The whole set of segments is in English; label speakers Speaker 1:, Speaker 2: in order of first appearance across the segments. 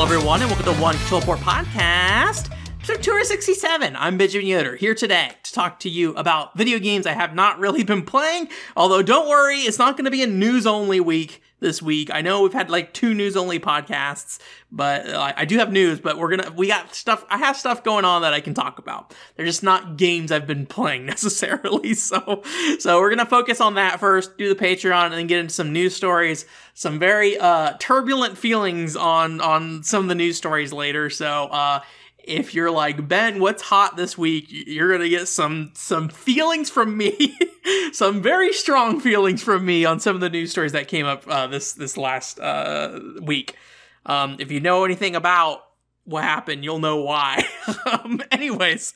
Speaker 1: Hello, everyone, and welcome to One Control Port Podcast. Episode 267. I'm Benjamin Yoder here today to talk to you about video games I have not really been playing. Although, don't worry, it's not going to be a news only week this week. I know we've had like two news only podcasts, but uh, I do have news, but we're gonna, we got stuff, I have stuff going on that I can talk about. They're just not games I've been playing necessarily. So, so we're gonna focus on that first, do the Patreon, and then get into some news stories, some very, uh, turbulent feelings on, on some of the news stories later. So, uh, if you're like Ben, what's hot this week? You're gonna get some some feelings from me, some very strong feelings from me on some of the news stories that came up uh, this this last uh, week. Um, if you know anything about what happened, you'll know why. um, anyways,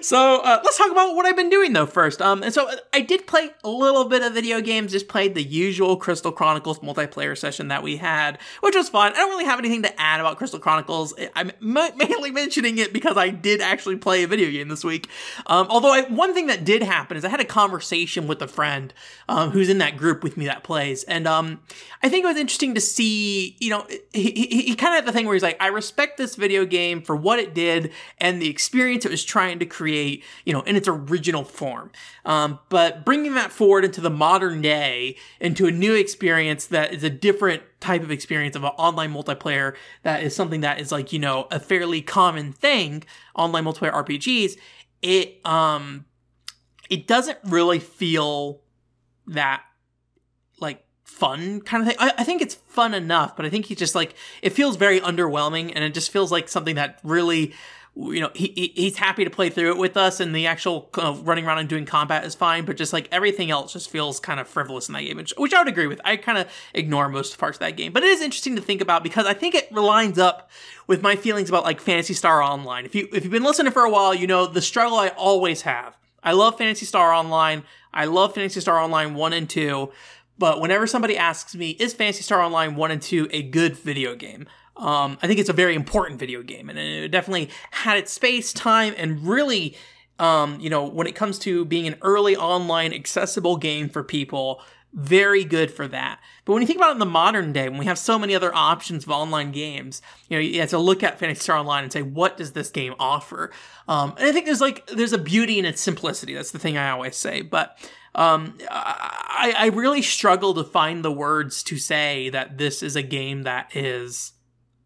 Speaker 1: so uh, let's talk about what I've been doing though first. Um, and so I did play a little bit of video games, just played the usual Crystal Chronicles multiplayer session that we had, which was fun. I don't really have anything to add about Crystal Chronicles. I'm mainly mentioning it because I did actually play a video game this week. Um, although I, one thing that did happen is I had a conversation with a friend um, who's in that group with me that plays, and um, I think it was interesting to see. You know, he, he, he kind of had the thing where he's like, I respect this video game for what it did and the experience it was trying to create, you know, in its original form. Um, but bringing that forward into the modern day, into a new experience that is a different type of experience of an online multiplayer that is something that is like, you know, a fairly common thing, online multiplayer RPGs, it, um, it doesn't really feel that like fun kind of thing. I, I, think it's fun enough, but I think he just like it feels very underwhelming, and it just feels like something that really, you know, he, he's happy to play through it with us, and the actual uh, running around and doing combat is fine, but just like everything else just feels kind of frivolous in that game, which, which I would agree with. I kind of ignore most parts of that game, but it is interesting to think about because I think it lines up with my feelings about like Phantasy Star Online. If you if you've been listening for a while, you know the struggle I always have. I love Phantasy Star Online. I love Phantasy Star Online 1 and 2. But whenever somebody asks me, is Phantasy Star Online 1 and 2 a good video game? Um, I think it's a very important video game, and it definitely had its space, time, and really, um, you know, when it comes to being an early online accessible game for people, very good for that. But when you think about it in the modern day, when we have so many other options of online games, you know, you have to look at Phantasy Star Online and say, what does this game offer? Um, and I think there's like, there's a beauty in its simplicity. That's the thing I always say. But um, I, I really struggle to find the words to say that this is a game that is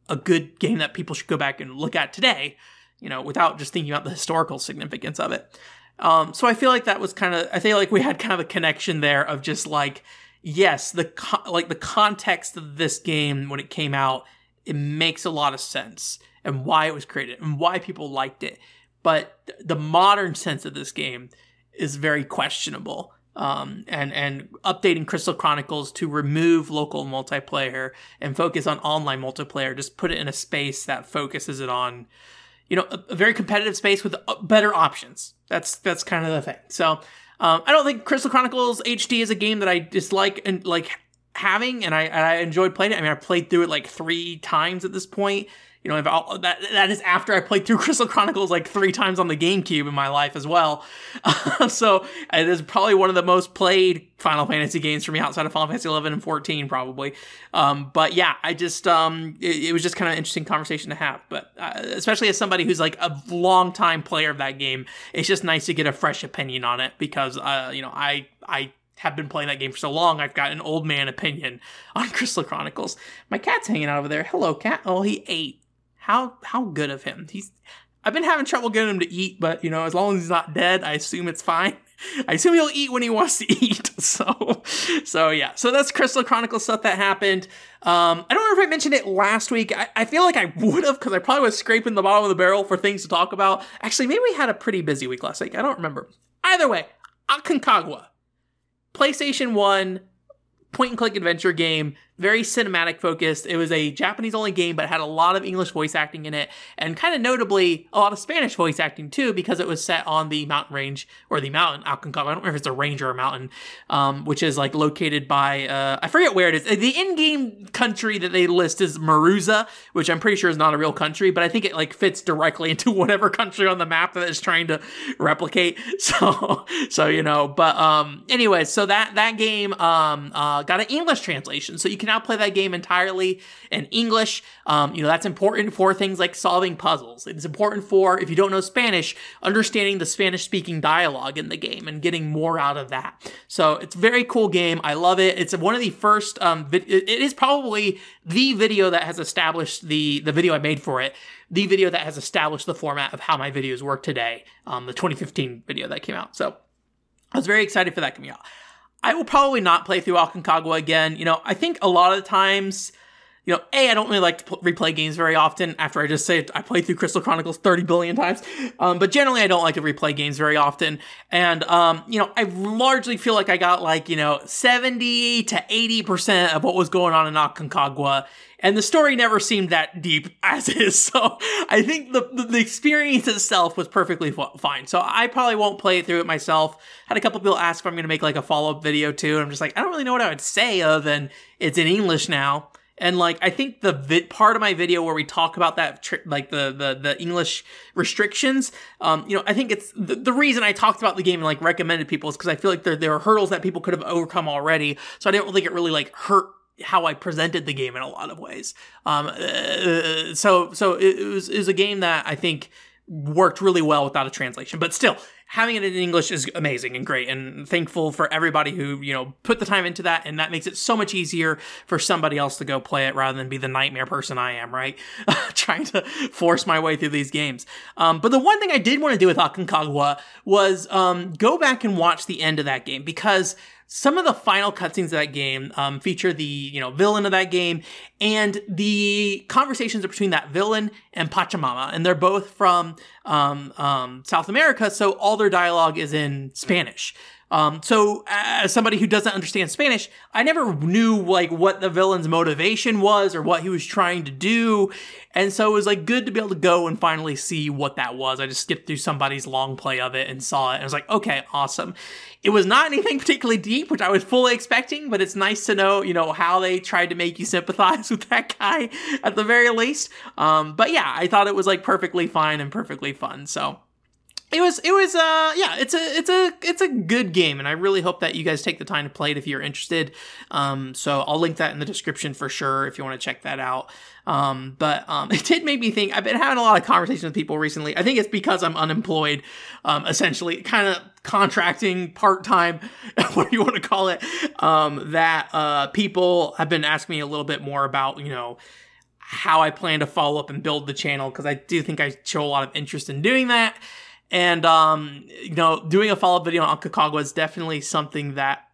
Speaker 1: a good game that people should go back and look at today, you know, without just thinking about the historical significance of it. Um, so I feel like that was kind of, I feel like we had kind of a connection there of just like, yes, the, co- like the context of this game when it came out, it makes a lot of sense and why it was created and why people liked it. But the modern sense of this game is very questionable um, and and updating Crystal Chronicles to remove local multiplayer and focus on online multiplayer. Just put it in a space that focuses it on, you know, a, a very competitive space with uh, better options. That's that's kind of the thing. So um, I don't think Crystal Chronicles HD is a game that I dislike and like having, and I and I enjoyed playing it. I mean, I played through it like three times at this point you know, that that is after I played through Crystal Chronicles like three times on the GameCube in my life as well. So it is probably one of the most played Final Fantasy games for me outside of Final Fantasy 11 and 14, probably. Um, but yeah, I just um, it, it was just kind of an interesting conversation to have. But uh, especially as somebody who's like a long time player of that game, it's just nice to get a fresh opinion on it because uh, you know I I have been playing that game for so long, I've got an old man opinion on Crystal Chronicles. My cat's hanging out over there. Hello, cat. Oh, he ate. How how good of him. He's I've been having trouble getting him to eat, but you know, as long as he's not dead, I assume it's fine. I assume he'll eat when he wants to eat. So, so yeah. So that's Crystal Chronicles stuff that happened. Um, I don't know if I mentioned it last week. I, I feel like I would have because I probably was scraping the bottom of the barrel for things to talk about. Actually, maybe we had a pretty busy week last week. I don't remember. Either way, Aconcagua, PlayStation One, point and click adventure game very cinematic focused. It was a Japanese only game, but had a lot of English voice acting in it, and kind of notably a lot of Spanish voice acting too, because it was set on the mountain range or the mountain Aconcagua. I don't know if it's a range or a mountain, um, which is like located by uh, I forget where it is. The in-game country that they list is Maruza, which I'm pretty sure is not a real country, but I think it like fits directly into whatever country on the map that it's trying to replicate. So, so you know, but um, anyway, so that that game um uh, got an English translation, so you can now play that game entirely in English. Um, you know, that's important for things like solving puzzles. It's important for, if you don't know Spanish, understanding the Spanish speaking dialogue in the game and getting more out of that. So it's a very cool game. I love it. It's one of the first, um, it is probably the video that has established the, the video I made for it the video that has established the format of how my videos work today, um, the 2015 video that came out. So I was very excited for that coming out. I will probably not play through Aconcagua again. You know, I think a lot of the times, you know, A, I don't really like to pl- replay games very often after I just say I played through Crystal Chronicles 30 billion times. Um, but generally, I don't like to replay games very often. And, um, you know, I largely feel like I got like, you know, 70 to 80% of what was going on in Aconcagua and the story never seemed that deep as is. So I think the, the, the experience itself was perfectly fine. So I probably won't play through it myself. Had a couple people ask if I'm going to make like a follow up video too. And I'm just like, I don't really know what I would say other than it's in English now. And like, I think the vi- part of my video where we talk about that, tri- like the, the, the English restrictions, um, you know, I think it's the, the reason I talked about the game and like recommended people is because I feel like there, there are hurdles that people could have overcome already. So I didn't think it really like hurt how I presented the game in a lot of ways. Um, uh, so so it, it, was it was a game that I think worked really well without a translation, but still having it in English is amazing and great, and thankful for everybody who you know put the time into that, and that makes it so much easier for somebody else to go play it rather than be the nightmare person I am, right? Trying to force my way through these games. Um, but the one thing I did want to do with Aconcagua was um, go back and watch the end of that game because some of the final cutscenes of that game um, feature the you know villain of that game and the conversations are between that villain and Pachamama, and they're both from um, um, South America, so all their dialogue is in Spanish. Um, so as somebody who doesn't understand Spanish, I never knew like what the villain's motivation was or what he was trying to do. And so it was like good to be able to go and finally see what that was. I just skipped through somebody's long play of it and saw it. And I was like, okay, awesome. It was not anything particularly deep, which I was fully expecting, but it's nice to know, you know, how they tried to make you sympathize with that guy at the very least. Um, but yeah, I thought it was like perfectly fine and perfectly fun. So it was it was uh yeah it's a it's a it's a good game and i really hope that you guys take the time to play it if you're interested. Um so i'll link that in the description for sure if you want to check that out. Um but um it did make me think i've been having a lot of conversations with people recently. I think it's because i'm unemployed um essentially kind of contracting part-time what do you want to call it um that uh people have been asking me a little bit more about you know how i plan to follow up and build the channel because i do think i show a lot of interest in doing that and um, you know, doing a follow-up video on Aconcagua is definitely something that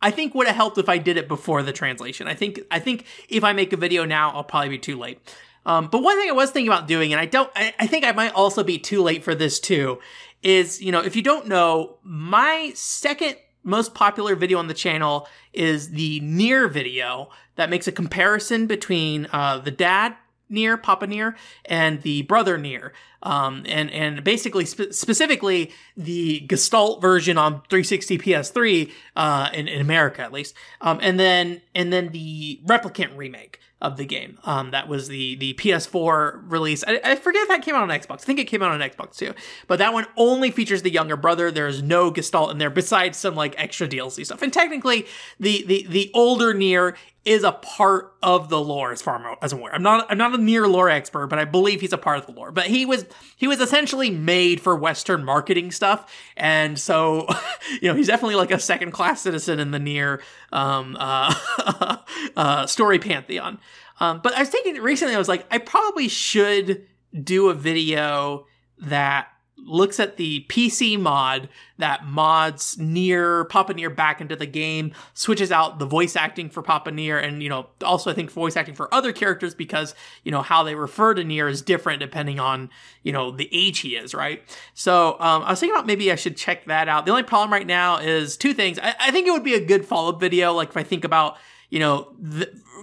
Speaker 1: I think would have helped if I did it before the translation. I think I think if I make a video now, I'll probably be too late. Um, but one thing I was thinking about doing, and I don't, I, I think I might also be too late for this too, is you know, if you don't know, my second most popular video on the channel is the NieR video that makes a comparison between uh, the dad NieR, Papa NieR and the brother NieR, Um, and, and basically, spe- specifically, the Gestalt version on 360 PS3, uh, in, in America at least. Um, and then, and then the Replicant remake of the game. Um, that was the the PS4 release. I, I, forget if that came out on Xbox. I think it came out on Xbox too. But that one only features the younger brother. There's no Gestalt in there besides some like extra DLC stuff. And technically, the the the older NieR is a part of the lore as far as I'm aware. I'm not I'm not a NieR lore expert, but I believe he's a part of the lore. But he was he was essentially made for Western marketing stuff, and so you know he's definitely like a second class citizen in the NieR um, uh, uh, story pantheon. Um, but I was thinking recently, I was like, I probably should do a video that looks at the PC mod that mods near Papa NieR back into the game, switches out the voice acting for Papa NieR, and you know also I think voice acting for other characters because you know how they refer to NieR is different depending on you know the age he is, right? So um, I was thinking about maybe I should check that out. The only problem right now is two things. I, I think it would be a good follow up video, like if I think about you know,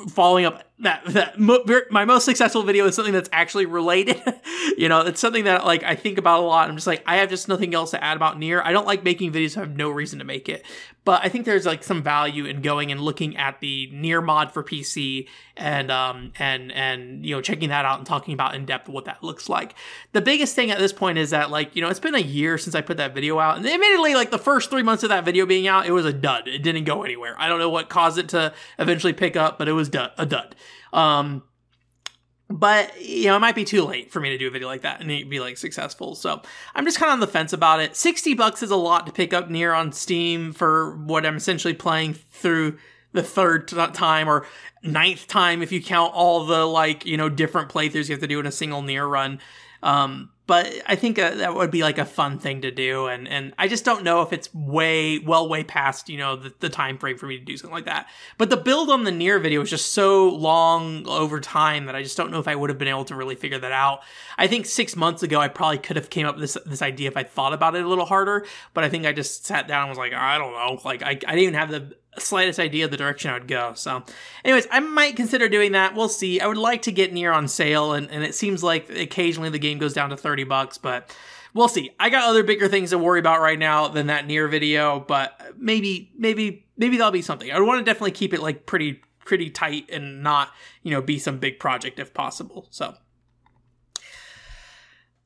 Speaker 1: following up that that mo- my most successful video is something that's actually related. you know, it's something that like I think about a lot. I'm just like I have just nothing else to add about NieR. I don't like making videos. I have no reason to make it, but I think there's like some value in going and looking at the NieR mod for PC and um and and you know checking that out and talking about in depth what that looks like. The biggest thing at this point is that like you know it's been a year since I put that video out, and admittedly like the first three months of that video being out, it was a dud. It didn't go anywhere. I don't know what caused it to eventually pick up, but it was dud- a dud. Um, but you know it might be too late for me to do a video like that and it be like successful. So i'm just kind of on the fence about it. 60 bucks is a lot to pick up NieR on steam for what i'm essentially playing through the third time or ninth time if you count all the like you know different playthroughs you have to do in a single NieR run. Um, but I think uh, that would be like a fun thing to do, and and I just don't know if it's way well way past you know the, the time frame for me to do something like that. But the build on the NieR video was just so long over time that I just don't know if I would have been able to really figure that out. I think six months ago I probably could have came up with this this idea if I thought about it a little harder, but I think I just sat down and was like I don't know, like I I didn't even have the slightest idea of the direction I would go. So, anyways, I might consider doing that. We'll see. I would like to get NieR on sale, and, and it seems like occasionally the game goes down to 30 bucks, but we'll see. I got other bigger things to worry about right now than that NieR video, but maybe, maybe, maybe that'll be something. I want to definitely keep it like pretty, pretty tight and not, you know, be some big project if possible. So.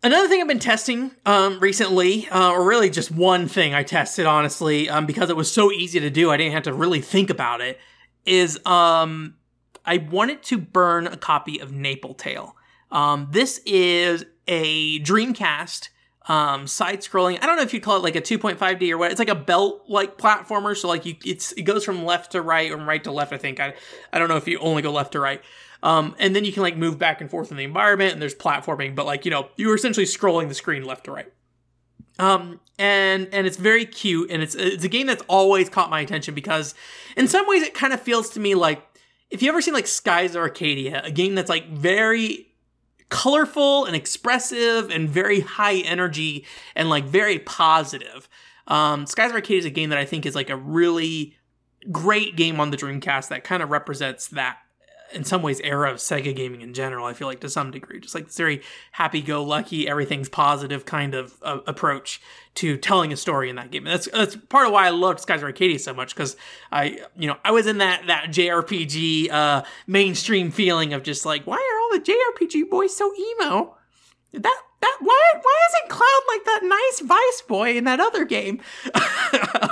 Speaker 1: Another thing I've been testing um, recently, uh, or really just one thing I tested honestly, um, because it was so easy to do, I didn't have to really think about it. Is um, I wanted to burn a copy of Napple Tale. Um, this is a Dreamcast um, side-scrolling. I don't know if you'd call it like a 2.5D or what. It's like a belt-like platformer. So like you, it's it goes from left to right and right to left. I think I I don't know if you only go left to right. Um, and then you can like move back and forth in the environment and there's platforming, but like, you know, you're essentially scrolling the screen left to right. Um, and, and it's very cute and it's, it's a game that's always caught my attention because in some ways it kind of feels to me like, if you ever seen like Skies of Arcadia, a game that's like very colorful and expressive and very high energy and like very positive. Um, Skies of Arcadia is a game that I think is like a really great game on the Dreamcast that kind of represents that in some ways era of Sega gaming in general. I feel like to some degree, just like this very happy-go-lucky, everything's positive kind of uh, approach to telling a story in that game. And that's that's part of why I loved Skies of Arcadia so much because I you know I was in that that JRPG uh, mainstream feeling of just like why are all the JRPG boys so emo? That that why why isn't Cloud like that nice Vyse boy in that other game?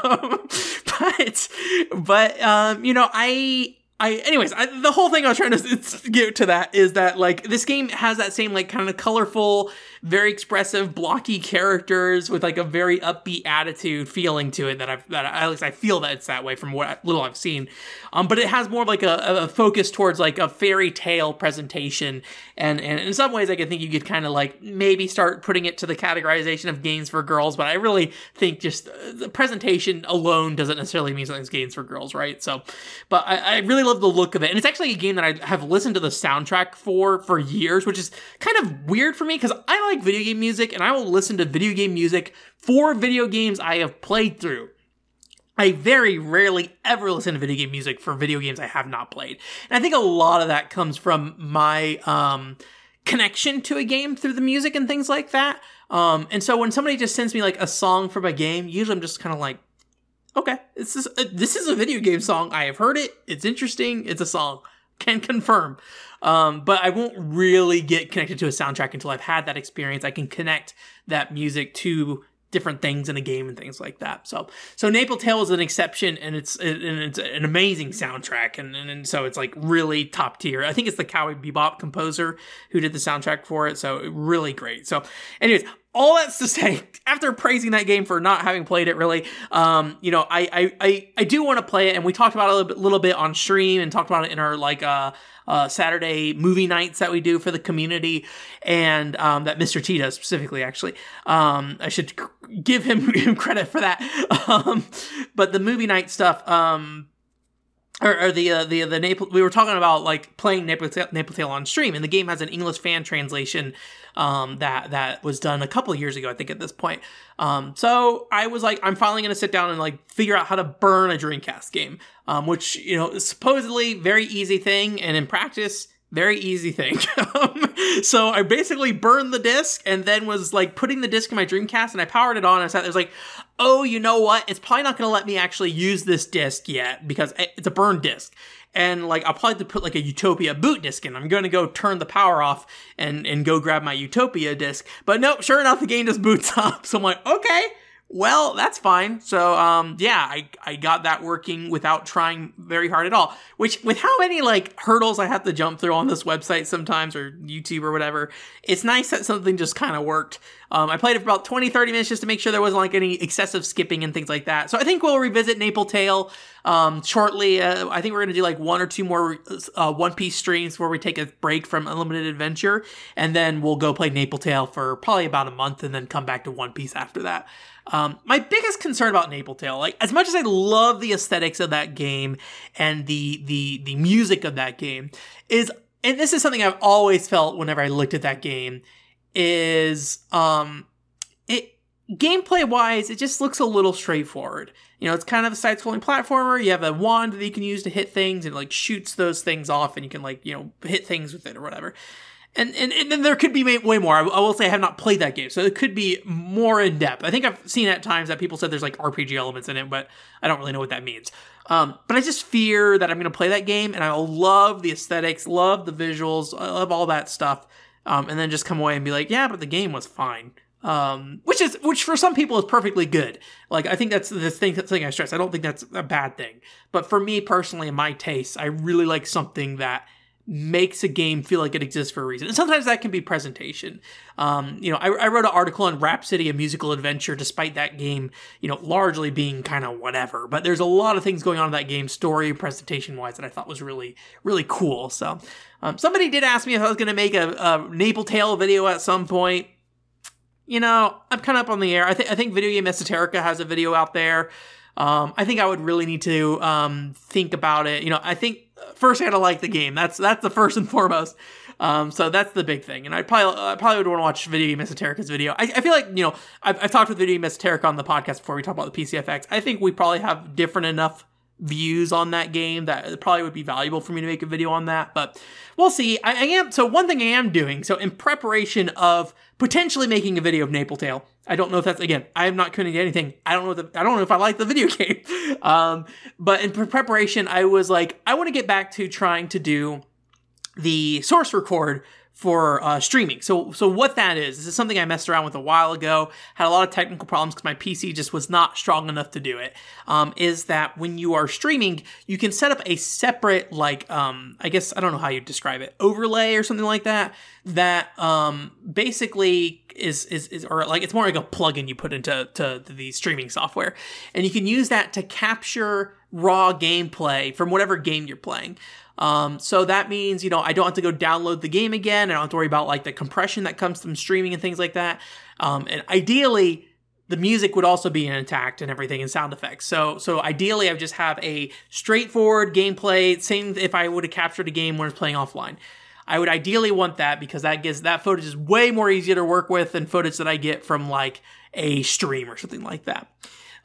Speaker 1: um, but but um, you know I I, anyways, I, the whole thing I was trying to get to that is that like this game has that same like kind of colorful, very expressive, blocky characters with like a very upbeat attitude feeling to it that I've that at least I feel that it's that way from what little I've seen. Um, but it has more of like a, a focus towards like a fairy tale presentation, and and in some ways I can think you could kind of like maybe start putting it to the categorization of games for girls. But I really think just uh, the presentation alone doesn't necessarily mean something's games for girls, right? So, but I, I really love the look of it, and it's actually a game that I have listened to the soundtrack for for years, which is kind of weird for me because I like like video game music and I will listen to video game music for video games I have played through. I very rarely ever listen to video game music for video games I have not played. And I think a lot of that comes from my um, connection to a game through the music and things like that. Um, and so when somebody just sends me like a song from a game, usually I'm just kind of like, okay, this is a, this is a video game song. I have heard it. It's interesting. It's a song. Can confirm. Um, but I won't really get connected to a soundtrack until I've had that experience. I can connect that music to different things in a game and things like that. So, so Naples Tale is an exception, and it's and it's an amazing soundtrack, and, and, and so it's like really top tier. I think it's the Cowboy Bebop composer who did the soundtrack for it, so really great. So, anyways, all that's to say, after praising that game for not having played it really, um, you know, I I I, I do want to play it, and we talked about it a little bit, little bit on stream and talked about it in our like uh uh, Saturday movie nights that we do for the community, and um, that Mr. T does specifically. Actually, um, I should give him, him credit for that. Um, but the movie night stuff. Um, or, or the uh, the the Naples. We were talking about like playing Naples Tale on stream, and the game has an English fan translation um, that that was done a couple years ago, I think. At this point, um, so I was like, I'm finally going to sit down and like figure out how to burn a Dreamcast game, um, which you know supposedly very easy thing, and in practice very easy thing. So I basically burned the disc and then was like putting the disc in my Dreamcast and I powered it on and I sat there was like, oh, you know what? It's probably not going to let me actually use this disc yet because it's a burned disc. And like I'll probably put like a Utopia boot disc in. I'm going to go turn the power off and and go grab my Utopia disc. But nope, sure enough, the game just boots up. So I'm like, okay well, that's fine. So, um, yeah, I, I got that working without trying very hard at all. Which, with how many like hurdles I have to jump through on this website sometimes or YouTube or whatever, it's nice that something just kind of worked. Um, I played it for about 20, 30 minutes just to make sure there wasn't like any excessive skipping and things like that. So I think we'll revisit Napple Tale um, shortly. Uh, I think we're going to do like one or two more uh, One Piece streams where we take a break from Unlimited Adventure, and then we'll go play Napple Tale for probably about a month, and then come back to One Piece after that. Um, my biggest concern about Napple Tale, like as much as I love the aesthetics of that game and the the the music of that game, is and this is something I've always felt whenever I looked at that game, is um it gameplay wise, it just looks a little straightforward. You know, it's kind of a side scrolling platformer. You have a wand that you can use to hit things and like shoots those things off and you can like, you know, hit things with it or whatever and, and, and then there could be way more. I, will say I have not played that game, so it could be more in depth. I think I've seen at times that people said there's like RPG elements in it, but I don't really know what that means. Um, but I just fear that I'm going to play that game and I'll love the aesthetics, love the visuals, I love all that stuff, um, and then just come away and be like, yeah, but the game was fine. Um, which is which for some people is perfectly good. Like I think that's the thing that thing I stress. I don't think that's a bad thing. But for me personally, in my taste, I really like something that makes a game feel like it exists for a reason. And sometimes that can be presentation. Um, you know, I, I, wrote an article on Rhapsody, a musical adventure, despite that game, you know, largely being kind of whatever. But there's a lot of things going on in that game, story, presentation wise, that I thought was really, really cool. So, um, somebody did ask me if I was going to make a, a Naples Tale video at some point. You know, I'm kind of up on the air. I think I think Video Game Esoterica has a video out there. Um, I think I would really need to um, think about it. You know, I think first I gotta like the game. That's that's the first and foremost. Um, so that's the big thing. And I probably I probably would want to watch Video Game Esoterica's video. I, I feel like you know I've, I've talked with Video Game Esoterica on the podcast before we talk about the PCFX. I think we probably have different enough views on that game that it probably would be valuable for me to make a video on that. But we'll see. I, I am so one thing I am doing so in preparation of potentially making a video of Naples Tale. I don't know if that's again. I am not committing to anything. I don't know. The, I don't know if I like the video game. Um, but in preparation, I was like, I want to get back to trying to do the source record for uh, streaming. So, so what that is, this is something I messed around with a while ago. Had a lot of technical problems because my PC just was not strong enough to do it. Um, is that when you are streaming, you can set up a separate, like, um, I guess I don't know how you describe it, overlay or something like that. That um, basically is, is is or like it's more like a plugin you put into to, to the streaming software, and you can use that to capture raw gameplay from whatever game you're playing. Um, so that means, you know, I don't have to go download the game again. I don't have to worry about like the compression that comes from streaming and things like that. Um, and ideally, the music would also be intact and everything and sound effects. So, so ideally, I would just have a straightforward gameplay. Same if I would have captured a game when it's playing offline. I would ideally want that because that gives that footage is way more easier to work with than footage that I get from like a stream or something like that.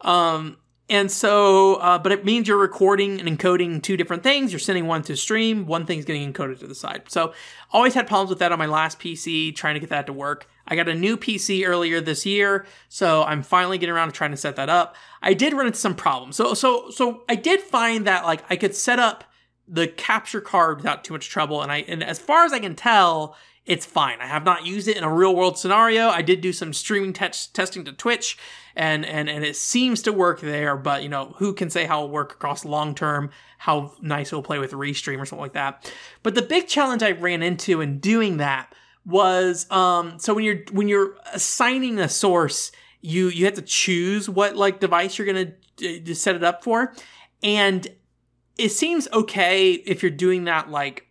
Speaker 1: Um, and so, uh, but it means you're recording and encoding two different things. You're sending one to stream, one thing's getting encoded to the side. So, always had problems with that on my last PC, trying to get that to work. I got a new PC earlier this year, so I'm finally getting around to trying to set that up. I did run into some problems. So, so, so I did find that like I could set up the capture card without too much trouble, and I, and as far as I can tell, it's fine. I have not used it in a real world scenario. I did do some streaming te- testing to Twitch and, and, and it seems to work there, but you know, who can say how it'll work across long term, how nice it'll play with Restream or something like that. But the big challenge I ran into in doing that was, um, so when you're, when you're assigning a source, you, you have to choose what like device you're going to set it up for. And it seems okay if you're doing that like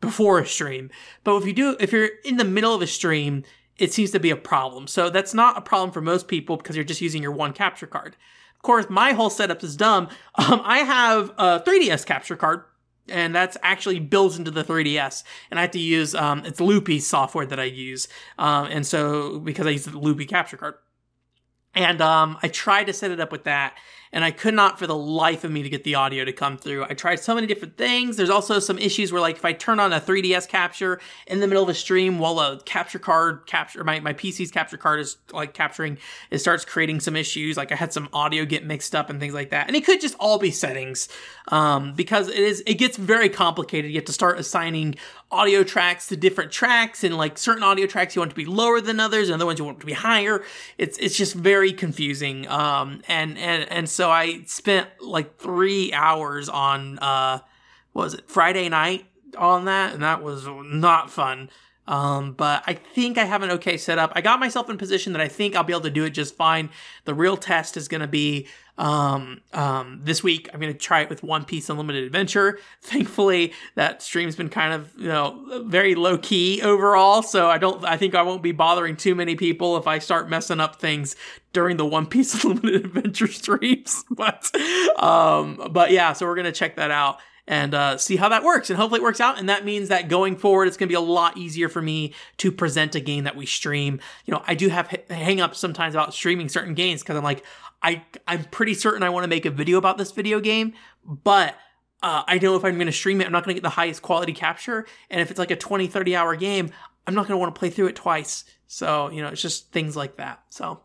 Speaker 1: before a stream. But if you do, if you're in the middle of a stream, it seems to be a problem. So that's not a problem for most people because you're just using your one capture card. Of course, my whole setup is dumb. Um, I have a 3DS capture card and that's actually built into the 3DS. And I have to use um, it's Loopy software that I use, um, and so because I use the Loopy capture card, and um, I tried to set it up with that, and I could not for the life of me to get the audio to come through. I tried so many different things. There's also some issues where like if I turn on a 3DS capture in the middle of a stream while a capture card capture my, my PC's capture card is like capturing, it starts creating some issues. Like I had some audio get mixed up and things like that. And it could just all be settings. Um, because it is it gets very complicated. You have to start assigning audio tracks to different tracks and like certain audio tracks you want to be lower than others and other ones you want to be higher. It's it's just very confusing. Um and and and so I spent like three hours on uh was it Friday night on that, and that was not fun. Um, but I think I have an okay setup. I got myself in position that I think I'll be able to do it just fine. The real test is going to be um, um, this week. I'm going to try it with One Piece Unlimited Adventure. Thankfully, that stream's been kind of you know very low key overall, so I don't. I think I won't be bothering too many people if I start messing up things during the One Piece Unlimited Adventure streams. But um, but yeah, so we're going to check that out and uh, see how that works. And hopefully it works out. And that means that going forward, it's going to be a lot easier for me to present a game that we stream. You know, I do have h- hang ups sometimes about streaming certain games because I'm like, I I'm pretty certain I want to make a video about this video game, but uh, I know if I'm going to stream it, I'm not going to get the highest quality capture. And if it's like a 20, 30 hour game, I'm not going to want to play through it twice. So, you know, it's just things like that. So,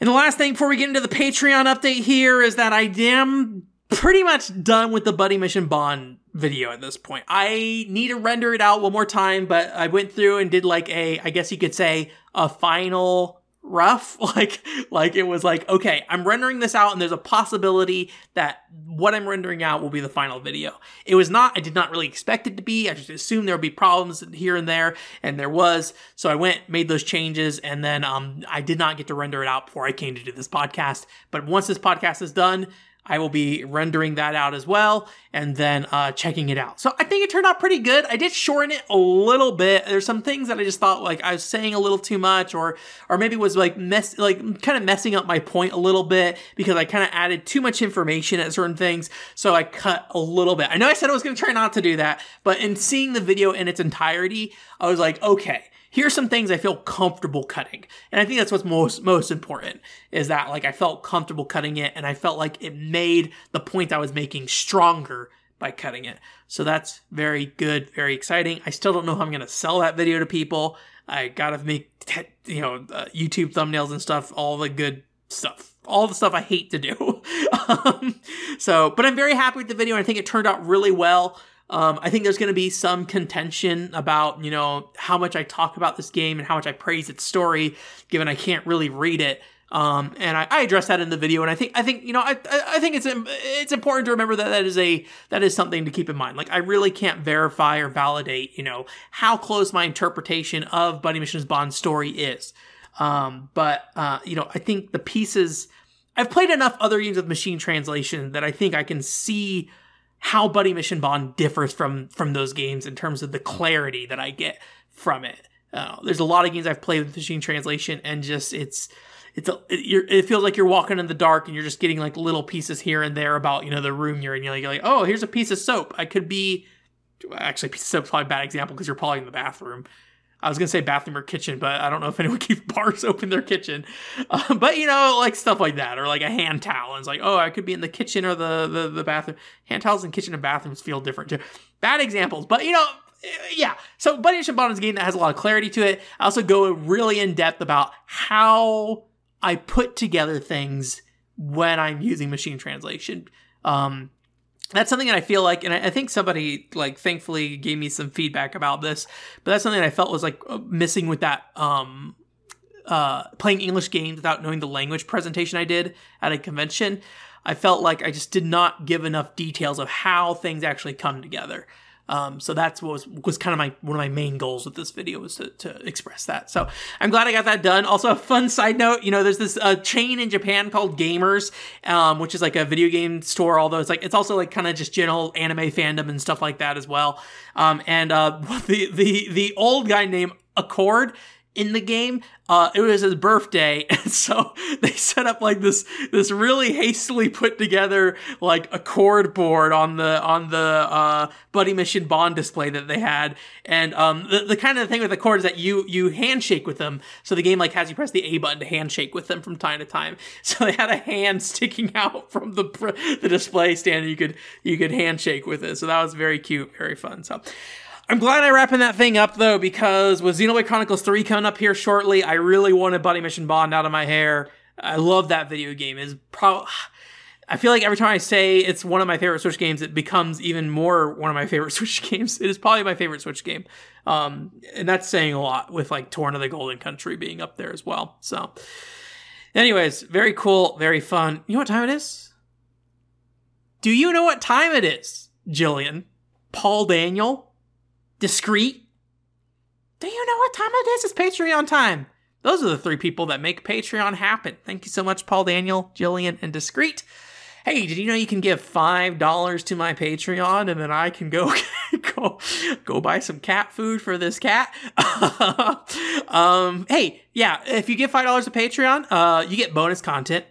Speaker 1: and the last thing before we get into the Patreon update here is that I am pretty much done with the Buddy Mission Bond video at this point. I need to render it out one more time, but I went through and did like a, I guess you could say, a final rough. Like like it was like okay i'm rendering this out and there's a possibility that what i'm rendering out will be the final video. It was not i did not really expect it to be. I just assumed there would be problems here and there and there was. So i went made those changes and then um i did not get to render it out before i came to do this podcast. But once this podcast is done I will be rendering that out as well and then uh, checking it out. So I think it turned out pretty good. I did shorten it a little bit. There's some things that I just thought like I was saying a little too much or or maybe was like mess like kind of messing up my point a little bit because I kind of added too much information at certain things. So I cut a little bit. I know I said I was going to try not to do that, but in seeing the video in its entirety, I was like, okay, here's some things I feel comfortable cutting. And I think that's what's most most important is that like I felt comfortable cutting it and I felt like it made the point I was making stronger by cutting it. So that's very good, very exciting. I still don't know how I'm going to sell that video to people. I got to make you know uh, YouTube thumbnails and stuff, all the good stuff. All the stuff I hate to do. um, so, but I'm very happy with the video. And I think it turned out really well. Um, I think there's going to be some contention about, you know, how much I talk about this game and how much I praise its story, given I can't really read it. Um, and I, I address that in the video, and I think I think you know I I think it's it's important to remember that that is a that is something to keep in mind. Like I really can't verify or validate you know how close my interpretation of Buddy Mission's Bond story is. Um, but uh, you know I think the pieces I've played enough other games with machine translation that I think I can see how Buddy Mission Bond differs from from those games in terms of the clarity that I get from it. Uh, there's a lot of games I've played with machine translation, and just it's it's a, it, it feels like you're walking in the dark and you're just getting like little pieces here and there about you know the room you're in. You're like, you're like oh, here's a piece of soap. I could be actually piece of soap's probably a bad example because you're probably in the bathroom. I was gonna say bathroom or kitchen, but I don't know if anyone keeps bars open their kitchen. Uh, but you know, like stuff like that, or like a hand towel. And it's like, oh, I could be in the kitchen or the, the the bathroom. Hand towels in kitchen and bathrooms feel different too. Bad examples, but you know, eh, yeah. So Buddy Mission Bond is a game that has a lot of clarity to it. I also go really in depth about how I put together things when I'm using machine translation. Um, that's something that I feel like, and I think somebody like thankfully gave me some feedback about this, but that's something that I felt was like uh, missing with that um, uh, playing English games without knowing the language presentation I did at a convention. I felt like I just did not give enough details of how things actually come together. Um, so that's what was, was kind of my one of my main goals with this video was to, to express that. So I'm glad I got that done. Also, a fun side note, you know, there's this uh, chain in Japan called Gamers, um, which is like a video game store. Although it's like it's also like kind of just general anime fandom and stuff like that as well. Um, and uh, the the the old guy named Accord in the game. Uh, it was his birthday, and so they set up like this this really hastily put together like a cord board on the on the uh, Buddy Mission Bond display that they had, and um, the, the kind of thing with the cord is that you you handshake with them, so the game like has you press the A button to handshake with them from time to time. So they had a hand sticking out from the the display stand, and you could you could handshake with it. So that was very cute, very fun. So. I'm glad I'm wrapping that thing up though, because with Xenoblade Chronicles 3 coming up here shortly, I really wanted Buddy Mission Bond out of my hair. I love that video game. Is probably I feel like every time I say it's one of my favorite Switch games, it becomes even more one of my favorite Switch games. It is probably my favorite Switch game. Um, and that's saying a lot with like Torn of the Golden Country being up there as well. So, anyways, very cool, very fun. You know what time it is? Do you know what time it is, Jillian? Paul Daniel? Discreet. Do you know what time it is? It's Patreon time. Those are the three people that make Patreon happen. Thank you so much, Paul Daniel, Jillian, and Discreet. Hey, did you know you can give five dollars to my Patreon and then I can go go go buy some cat food for this cat? um, hey, yeah, if you give five dollars to Patreon, uh, you get bonus content.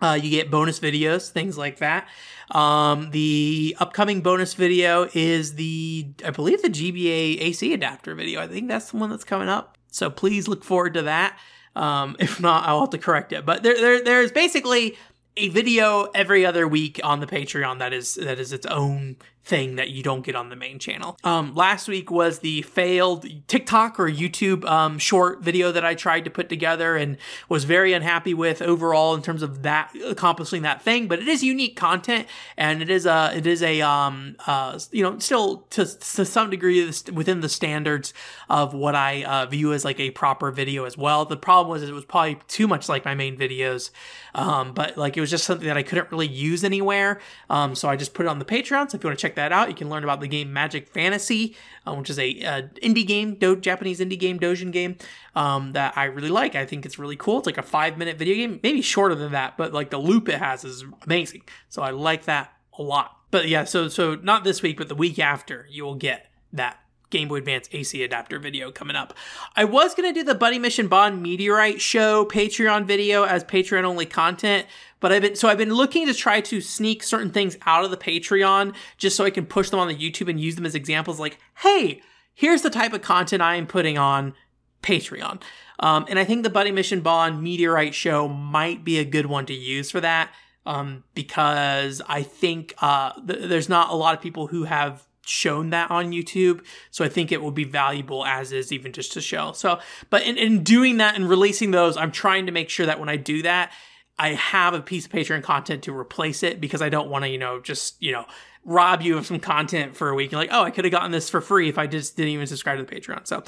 Speaker 1: Uh, you get bonus videos, things like that. Um, the upcoming bonus video is the, I believe, the GBA AC adapter video. I think that's the one that's coming up. So please look forward to that. Um, if not, I'll have to correct it. But there, there, there's basically a video every other week on the Patreon that is that is its own thing that you don't get on the main channel. Um, last week was the failed TikTok or YouTube um, short video that I tried to put together and was very unhappy with overall in terms of that accomplishing that thing. But it is unique content and it is a it is a um uh you know still to to some degree within the standards of what I uh, view as like a proper video as well. The problem was it was probably too much like my main videos, um, but like it was just something that I couldn't really use anywhere. Um, so I just put it on the Patreon. So if you want to check that out. You can learn about the game Magic Fantasy, uh, which is a uh, indie game, do- Japanese indie game, Dojin game um, that I really like. I think it's really cool. It's like a five minute video game, maybe shorter than that, but like the loop it has is amazing. So I like that a lot. But yeah, so so not this week, but the week after, you will get that Game Boy Advance AC adapter video coming up. I was going to do the Buddy Mission Bond Meteorite Show Patreon video as Patreon only content, but I've been so I've been looking to try to sneak certain things out of the Patreon just so I can push them on the YouTube and use them as examples like, "Hey, here's the type of content I am putting on Patreon." Um, and I think the Buddy Mission Bond Meteorite Show might be a good one to use for that um, because I think uh, th- there's not a lot of people who have shown that on YouTube. So I think it will be valuable as is even just to show. So, but in, in doing that and releasing those, I'm trying to make sure that when I do that, I have a piece of Patreon content to replace it because I don't want to, you know, just, you know, rob you of some content for a week. You're like, oh, I could have gotten this for free if I just didn't even subscribe to the Patreon. So,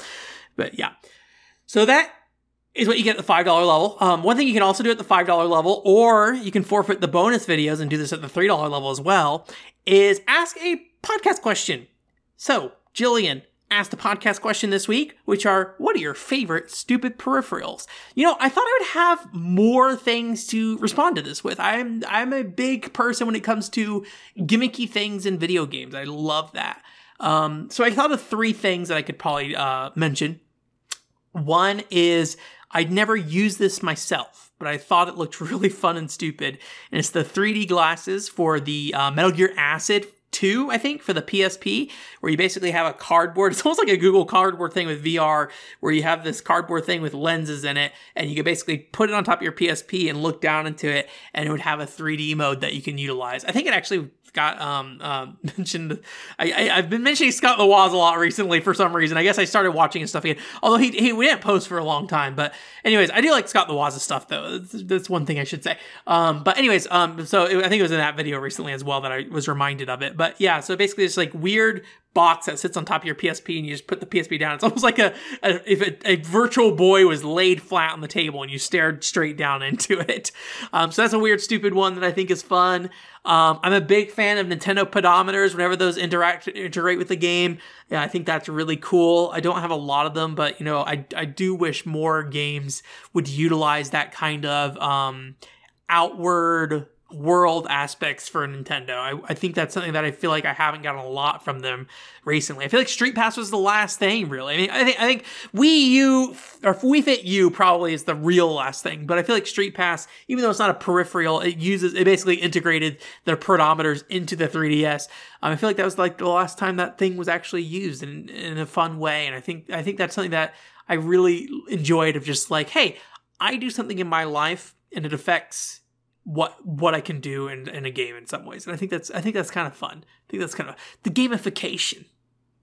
Speaker 1: but yeah. So that is what you get at the $5 level. Um, one thing you can also do at the $5 level, or you can forfeit the bonus videos and do this at the $3 level as well, is ask a podcast question. So, Jillian asked a podcast question this week, which are what are your favorite stupid peripherals? You know, I thought I would have more things to respond to this with. I'm I'm a big person when it comes to gimmicky things in video games. I love that. Um, so I thought of three things that I could probably uh, mention. One is I'd never used this myself, but I thought it looked really fun and stupid. And it's the 3D glasses for the uh, Metal Gear Acid 2, I think, for the PSP, where you basically have a cardboard. It's almost like a Google cardboard thing with VR, where you have this cardboard thing with lenses in it, and you can basically put it on top of your PSP and look down into it, and it would have a 3D mode that you can utilize. I think it actually got um, um mentioned. I, I have been mentioning Scott the Woz a lot recently for some reason. I guess I started watching his stuff again. Although he he we didn't post for a long time, but anyways, I do like Scott the Woz's stuff though. That's, that's, one thing I should say. Um, but anyways, um, so it, I think it was in that video recently as well that I was reminded of it. But yeah, so basically it's like weird box that sits on top of your PSP and you just put the PSP down. It's almost like a, a if a, a, virtual boy was laid flat on the table and you stared straight down into it. Um, so that's a weird, stupid one that I think is fun. Um, I'm a big fan of Nintendo pedometers whenever those interact integrate with the game. Yeah, I think that's really cool. I don't have a lot of them, but you know, I I do wish more games would utilize that kind of um, outward world aspects for Nintendo. I, I think that's something that I feel like I haven't gotten a lot from them recently. I feel like Street Pass was the last thing, really. I mean, I think I think Wii U or Wii Fit U probably is the real last thing, but I feel like Street Pass, even though it's not a peripheral, it uses it basically integrated their pedometers into the 3DS. Um, I feel like that was like the last time that thing was actually used in, in a fun way, and I think I think that's something that I really enjoyed of just like, hey, I do something in my life and it affects what what I can do in, in a game in some ways. And I think that's I think that's kind of fun. I think that's kind of the gamification.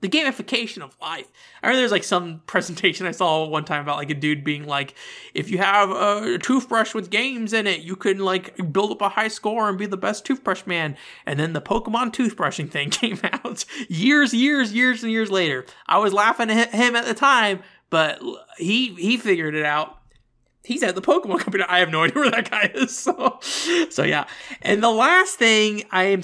Speaker 1: The gamification of life. I remember there's like some presentation I saw one time about like a dude being like, if you have a toothbrush with games in it, you can like build up a high score and be the best toothbrush man. And then the Pokemon toothbrushing thing came out years, years, years, and years later. I was laughing at him at the time, but he he figured it out he's at the Pokemon Company. I have no idea where that guy is. So, so yeah. And the last thing I am,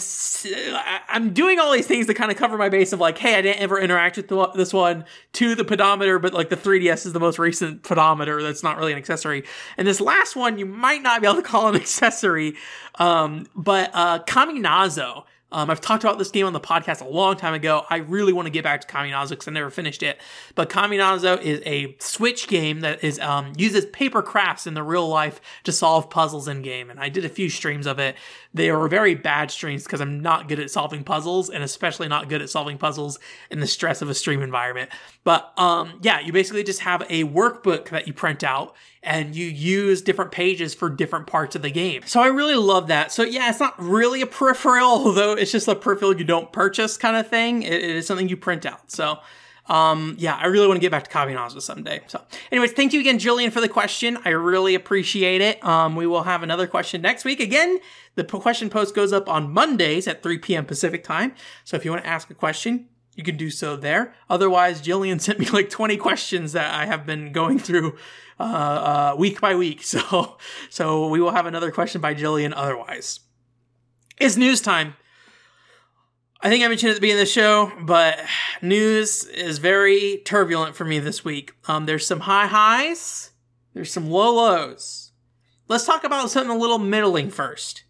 Speaker 1: I'm doing all these things to kind of cover my base of like, hey, I didn't ever interact with the, this one to the pedometer, but like the 3DS is the most recent pedometer. That's not really an accessory. And this last one, you might not be able to call an accessory. Um, but, uh, Kaminazo um, I've talked about this game on the podcast a long time ago. I really want to get back to Kaminazo because I never finished it. But Kaminazo is a Switch game that is um, uses paper crafts in the real life to solve puzzles in game. And I did a few streams of it. They were very bad streams because I'm not good at solving puzzles, and especially not good at solving puzzles in the stress of a stream environment. But um, yeah, you basically just have a workbook that you print out and you use different pages for different parts of the game. So I really love that. So yeah, it's not really a peripheral, although it's just a peripheral you don't purchase kind of thing. it, it is something you print out. So um, yeah, I really want to get back to Kaminazo someday. So, anyways, thank you again, Jillian, for the question. I really appreciate it. Um, we will have another question next week. Again, the question post goes up on Mondays at 3 p.m. Pacific time. So, if you want to ask a question, you can do so there. Otherwise, Jillian sent me like 20 questions that I have been going through uh, uh, week by week. So, so we will have another question by Jillian. Otherwise, it's news time. I think I mentioned at the beginning of the show, but news is very turbulent for me this week. Um, there's some high highs, there's some low lows. Let's talk about something a little middling first.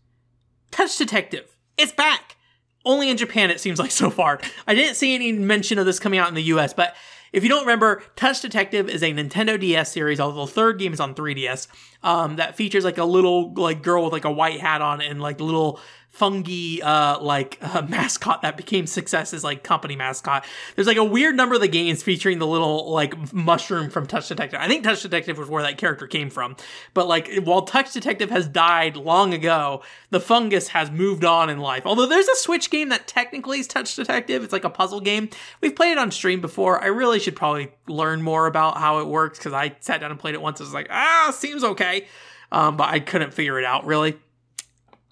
Speaker 1: Touch Detective, it's back. Only in Japan, it seems like so far. I didn't see any mention of this coming out in the US, but if you don't remember, Touch Detective is a Nintendo DS series, although the third game is on 3DS, um, that features like a little like girl with like a white hat on and like little fungi uh like uh, mascot that became success's like company mascot. There's like a weird number of the games featuring the little like mushroom from touch detective. I think touch detective was where that character came from. But like while touch detective has died long ago the fungus has moved on in life. Although there's a switch game that technically is touch detective. It's like a puzzle game. We've played it on stream before. I really should probably learn more about how it works because i sat down and played it once. And was like ah seems okay. Um, but i couldn't figure it out really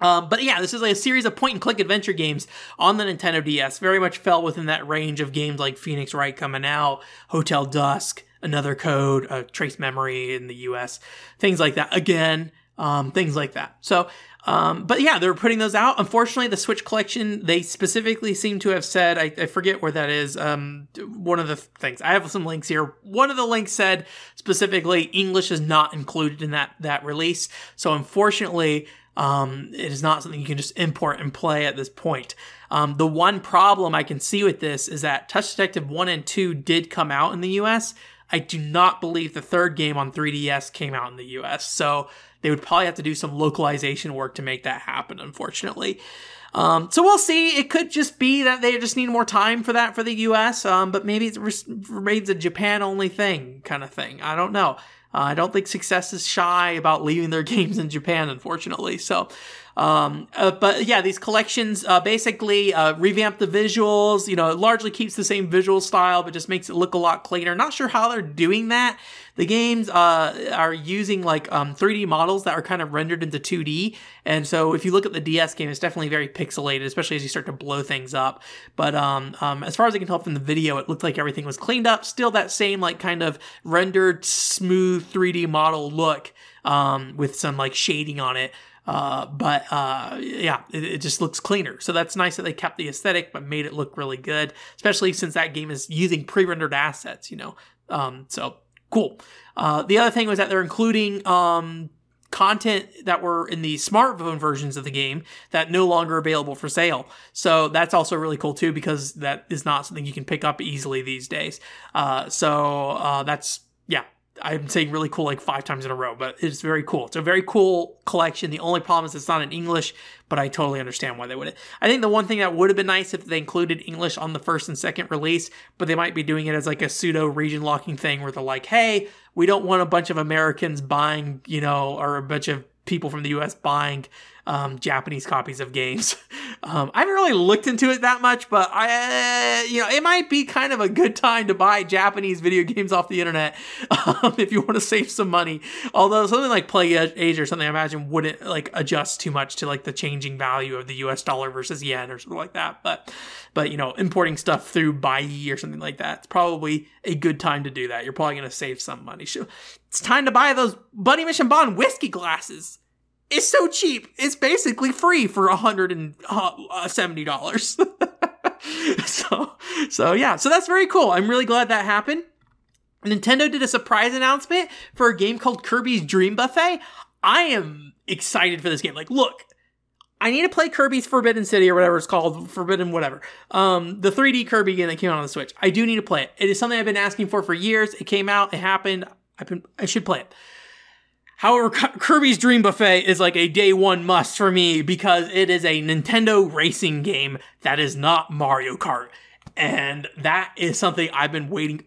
Speaker 1: um, but yeah, this is a series of point and click adventure games on the Nintendo DS. Very much fell within that range of games like Phoenix Wright coming out, Hotel Dusk, Another Code, uh, Trace Memory in the US, things like that. Again, um, things like that. So, um, but yeah, they're putting those out. Unfortunately, the Switch collection, they specifically seem to have said, I, I forget where that is. Um, one of the things I have some links here. One of the links said specifically English is not included in that that release. So unfortunately, um, it is not something you can just import and play at this point. Um, the one problem I can see with this is that Touch Detective 1 and 2 did come out in the US. I do not believe the third game on 3DS came out in the US. So they would probably have to do some localization work to make that happen, unfortunately. Um, so we'll see. It could just be that they just need more time for that for the US, um, but maybe it remains a Japan only thing kind of thing. I don't know. Uh, I don't think success is shy about leaving their games in Japan, unfortunately. So, um, uh, but yeah, these collections uh, basically uh, revamp the visuals. You know, it largely keeps the same visual style, but just makes it look a lot cleaner. Not sure how they're doing that. The games uh, are using like um, 3D models that are kind of rendered into 2D, and so if you look at the DS game, it's definitely very pixelated, especially as you start to blow things up. But um, um, as far as I can tell from the video, it looked like everything was cleaned up. Still that same like kind of rendered smooth 3D model look um, with some like shading on it. Uh, but uh, yeah, it, it, just looks cleaner. So that's nice that they kept the aesthetic but made it look really good, especially since that game is using pre-rendered assets. You know, um, so cool. Uh, the other thing was that they're including um, content that were in the smartphone versions of the game that no longer available for sale. So that's also really cool too because that is not something you can pick up easily these days. Uh, so uh, that's I'm saying really cool like five times in a row, but it's very cool. It's a very cool collection. The only problem is it's not in English, but I totally understand why they would. I think the one thing that would have been nice if they included English on the first and second release, but they might be doing it as like a pseudo region locking thing where they're like, hey, we don't want a bunch of Americans buying, you know, or a bunch of people from the US buying um, Japanese copies of games. Um, I haven't really looked into it that much, but I, uh, you know, it might be kind of a good time to buy Japanese video games off the internet um, if you want to save some money. Although something like Play Asia or something, I imagine wouldn't like adjust too much to like the changing value of the U.S. dollar versus yen or something like that. But, but you know, importing stuff through Buyee or something like that, it's probably a good time to do that. You're probably going to save some money. It's time to buy those Buddy Mission Bond whiskey glasses is so cheap. It's basically free for a $170. so, so yeah, so that's very cool. I'm really glad that happened. Nintendo did a surprise announcement for a game called Kirby's Dream Buffet. I am excited for this game. Like, look, I need to play Kirby's Forbidden City or whatever it's called, Forbidden whatever. Um, the 3D Kirby game that came out on the Switch. I do need to play it. It is something I've been asking for for years. It came out, it happened. I've been, I should play it. However, Kirby's Dream Buffet is like a day one must for me because it is a Nintendo racing game that is not Mario Kart. And that is something I've been waiting.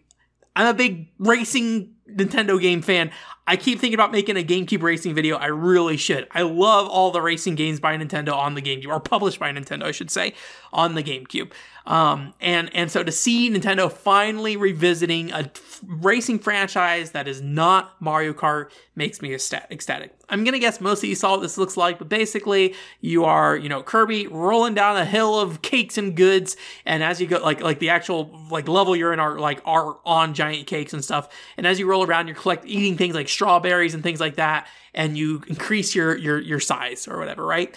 Speaker 1: I'm a big racing Nintendo game fan. I keep thinking about making a GameCube racing video. I really should. I love all the racing games by Nintendo on the GameCube, or published by Nintendo, I should say, on the GameCube. Um, and and so to see Nintendo finally revisiting a f- racing franchise that is not Mario Kart makes me ecstatic. I'm gonna guess most of you saw what this looks like, but basically you are you know Kirby rolling down a hill of cakes and goods, and as you go like like the actual like level you're in are like are on giant cakes and stuff, and as you roll around, you're collect eating things like strawberries and things like that, and you increase your your your size or whatever, right?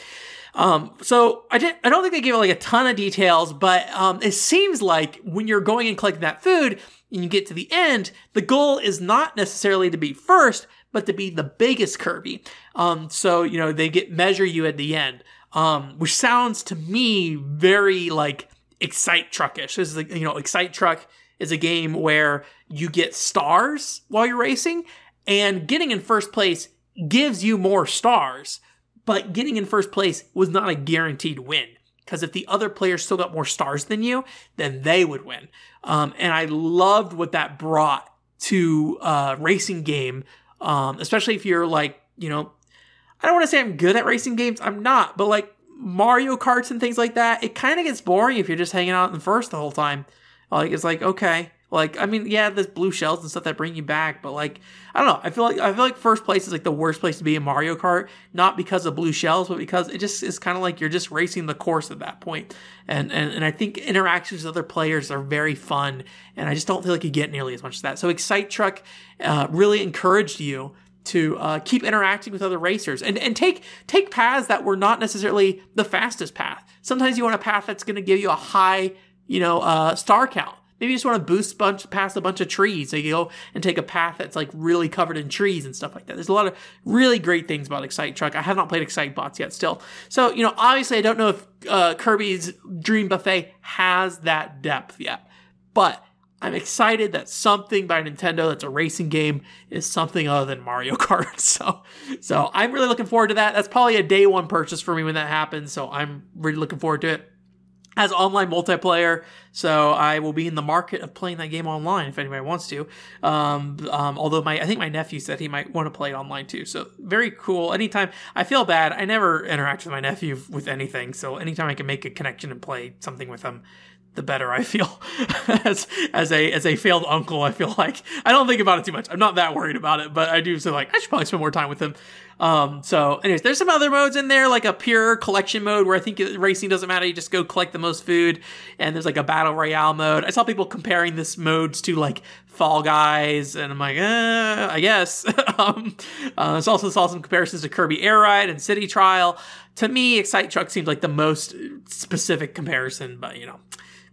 Speaker 1: Um, so I didn't, I don't think they gave like a ton of details, but um, it seems like when you're going and collecting that food and you get to the end, the goal is not necessarily to be first, but to be the biggest Kirby. Um, so you know they get measure you at the end, um, which sounds to me very like Excite Truckish. This is like, you know Excite Truck is a game where you get stars while you're racing, and getting in first place gives you more stars. But getting in first place was not a guaranteed win because if the other players still got more stars than you, then they would win. Um, and I loved what that brought to a racing game, um, especially if you're like, you know, I don't want to say I'm good at racing games. I'm not, but like Mario Karts and things like that, it kind of gets boring if you're just hanging out in first the whole time. Like it's like okay, like, I mean, yeah, there's blue shells and stuff that bring you back, but like, I don't know. I feel like I feel like first place is like the worst place to be in Mario Kart, not because of blue shells, but because it just is kind of like you're just racing the course at that point. And and and I think interactions with other players are very fun, and I just don't feel like you get nearly as much of that. So Excite Truck uh, really encouraged you to uh, keep interacting with other racers and, and take take paths that were not necessarily the fastest path. Sometimes you want a path that's going to give you a high, you know, uh, star count. Maybe you just want to boost bunch past a bunch of trees. So you go and take a path that's like really covered in trees and stuff like that. There's a lot of really great things about Excite Truck. I have not played Excite Bots yet still. So, you know, obviously I don't know if uh, Kirby's Dream Buffet has that depth yet. But I'm excited that something by Nintendo that's a racing game is something other than Mario Kart. So, so I'm really looking forward to that. That's probably a day one purchase for me when that happens. So I'm really looking forward to it has online multiplayer, so I will be in the market of playing that game online if anybody wants to. Um, um, although my, I think my nephew said he might want to play it online too. So very cool. Anytime I feel bad, I never interact with my nephew with anything. So anytime I can make a connection and play something with him, the better I feel as as a as a failed uncle. I feel like I don't think about it too much. I'm not that worried about it, but I do feel like I should probably spend more time with him. Um, so, anyways, there's some other modes in there, like a pure collection mode where I think racing doesn't matter. You just go collect the most food, and there's like a battle royale mode. I saw people comparing this modes to like Fall Guys, and I'm like, eh, I guess. um, uh, I also saw some comparisons to Kirby Air Ride and City Trial. To me, Excite Truck seems like the most specific comparison, but you know.